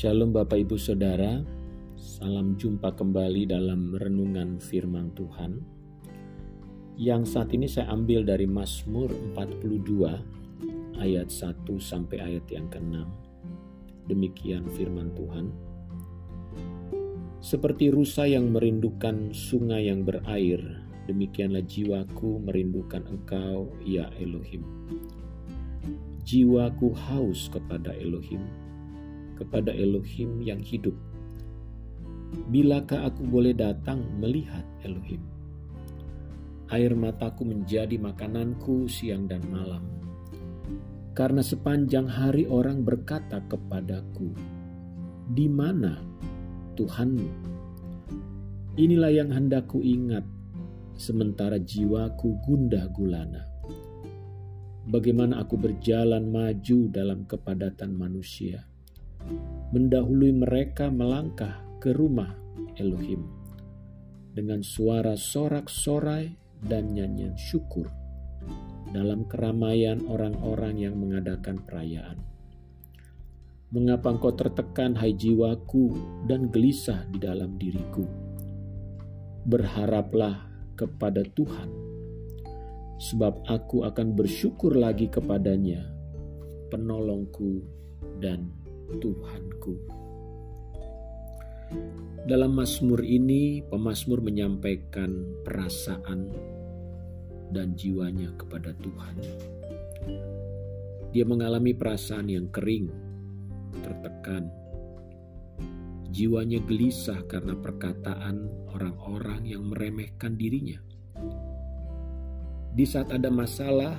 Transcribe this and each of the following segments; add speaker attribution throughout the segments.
Speaker 1: Shalom Bapak Ibu Saudara, salam jumpa kembali dalam renungan firman Tuhan. Yang saat ini saya ambil dari Mazmur 42 ayat 1 sampai ayat yang ke-6. Demikian firman Tuhan. Seperti rusa yang merindukan sungai yang berair, demikianlah jiwaku merindukan Engkau, ya Elohim. Jiwaku haus kepada Elohim, kepada Elohim yang hidup. Bilakah aku boleh datang melihat Elohim? Air mataku menjadi makananku siang dan malam. Karena sepanjang hari orang berkata kepadaku, "Di mana Tuhanmu?" Inilah yang hendak ku ingat, sementara jiwaku gundah gulana. Bagaimana aku berjalan maju dalam kepadatan manusia, mendahului mereka melangkah ke rumah Elohim dengan suara sorak-sorai dan nyanyian syukur dalam keramaian orang-orang yang mengadakan perayaan. Mengapa engkau tertekan, hai jiwaku, dan gelisah di dalam diriku? Berharaplah kepada Tuhan, sebab aku akan bersyukur lagi kepadanya, penolongku dan Tuhanku. Dalam Mazmur ini, pemazmur menyampaikan perasaan dan jiwanya kepada Tuhan. Dia mengalami perasaan yang kering, tertekan. Jiwanya gelisah karena perkataan orang-orang yang meremehkan dirinya. Di saat ada masalah,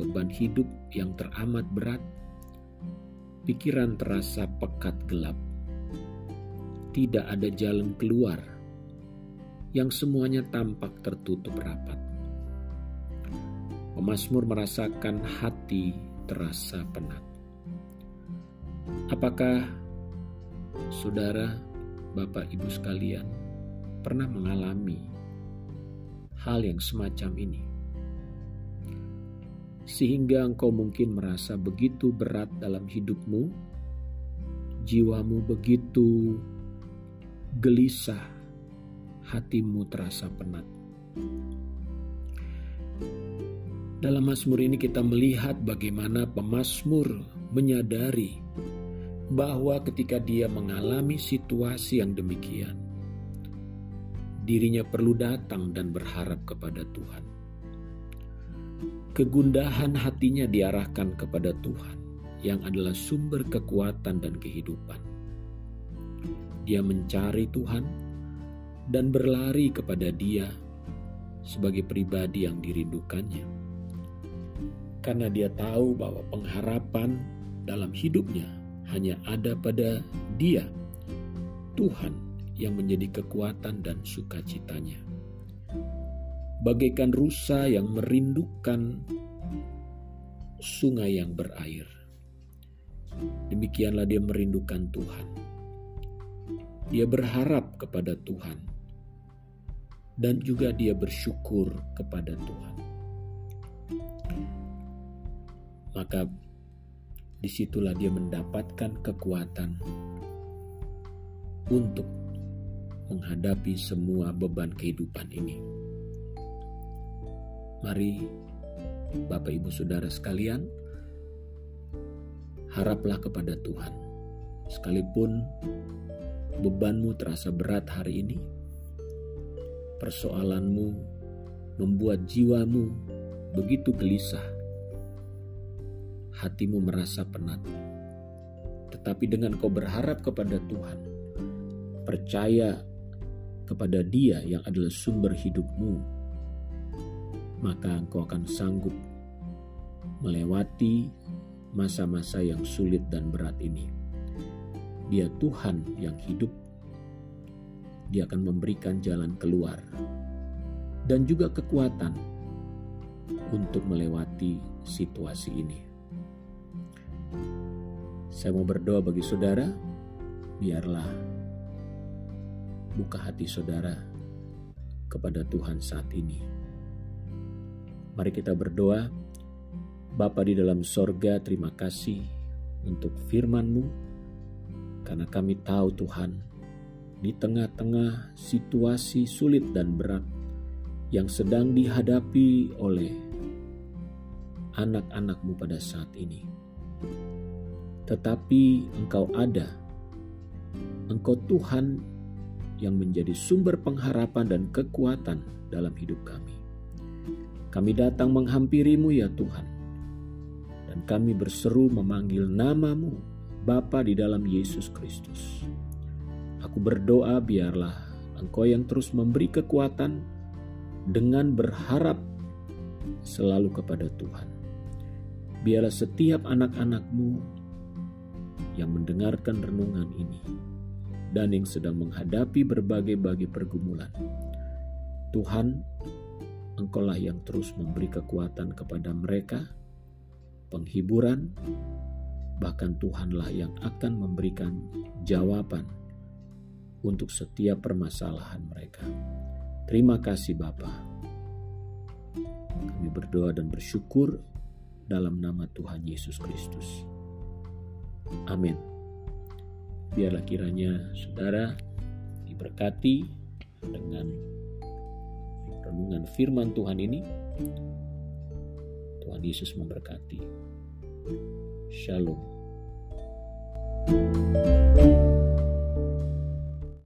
Speaker 1: beban hidup yang teramat berat, Pikiran terasa pekat gelap. Tidak ada jalan keluar yang semuanya tampak tertutup rapat. Pemasmur merasakan hati terasa penat. Apakah saudara, bapak, ibu sekalian pernah mengalami hal yang semacam ini? Sehingga engkau mungkin merasa begitu berat dalam hidupmu, jiwamu begitu gelisah, hatimu terasa penat. Dalam Mazmur ini kita melihat bagaimana pemazmur menyadari bahwa ketika dia mengalami situasi yang demikian, dirinya perlu datang dan berharap kepada Tuhan Kegundahan hatinya diarahkan kepada Tuhan yang adalah sumber kekuatan dan kehidupan. Dia mencari Tuhan dan berlari kepada Dia sebagai pribadi yang dirindukannya. Karena dia tahu bahwa pengharapan dalam hidupnya hanya ada pada Dia, Tuhan yang menjadi kekuatan dan sukacitanya bagaikan rusa yang merindukan sungai yang berair. Demikianlah dia merindukan Tuhan. Dia berharap kepada Tuhan, dan juga dia bersyukur kepada Tuhan. Maka di situlah dia mendapatkan kekuatan untuk menghadapi semua beban kehidupan ini. Mari Bapak Ibu Saudara sekalian, haraplah kepada Tuhan. Sekalipun bebanmu terasa berat hari ini, persoalanmu membuat jiwamu begitu gelisah, hatimu merasa penat. Tetapi dengan kau berharap kepada Tuhan, percaya kepada Dia yang adalah sumber hidupmu, maka engkau akan sanggup melewati masa-masa yang sulit dan berat ini. Dia Tuhan yang hidup, Dia akan memberikan jalan keluar dan juga kekuatan untuk melewati situasi ini. Saya mau berdoa bagi saudara, biarlah buka hati saudara kepada Tuhan saat ini Mari kita berdoa. Bapa di dalam sorga, terima kasih untuk firman-Mu Karena kami tahu Tuhan, di tengah-tengah situasi sulit dan berat yang sedang dihadapi oleh anak-anakmu pada saat ini. Tetapi engkau ada, engkau Tuhan yang menjadi sumber pengharapan dan kekuatan dalam hidup kami. Kami datang menghampirimu ya Tuhan, dan kami berseru memanggil namamu Bapa di dalam Yesus Kristus. Aku berdoa biarlah Engkau yang terus memberi kekuatan dengan berharap selalu kepada Tuhan. Biarlah setiap anak-anakmu yang mendengarkan renungan ini dan yang sedang menghadapi berbagai-bagai pergumulan. Tuhan, Engkaulah yang terus memberi kekuatan kepada mereka, penghiburan, bahkan Tuhanlah yang akan memberikan jawaban untuk setiap permasalahan mereka. Terima kasih Bapa. Kami berdoa dan bersyukur dalam nama Tuhan Yesus Kristus. Amin. Biarlah kiranya saudara diberkati dengan renungan firman Tuhan ini. Tuhan Yesus memberkati. Shalom. thank you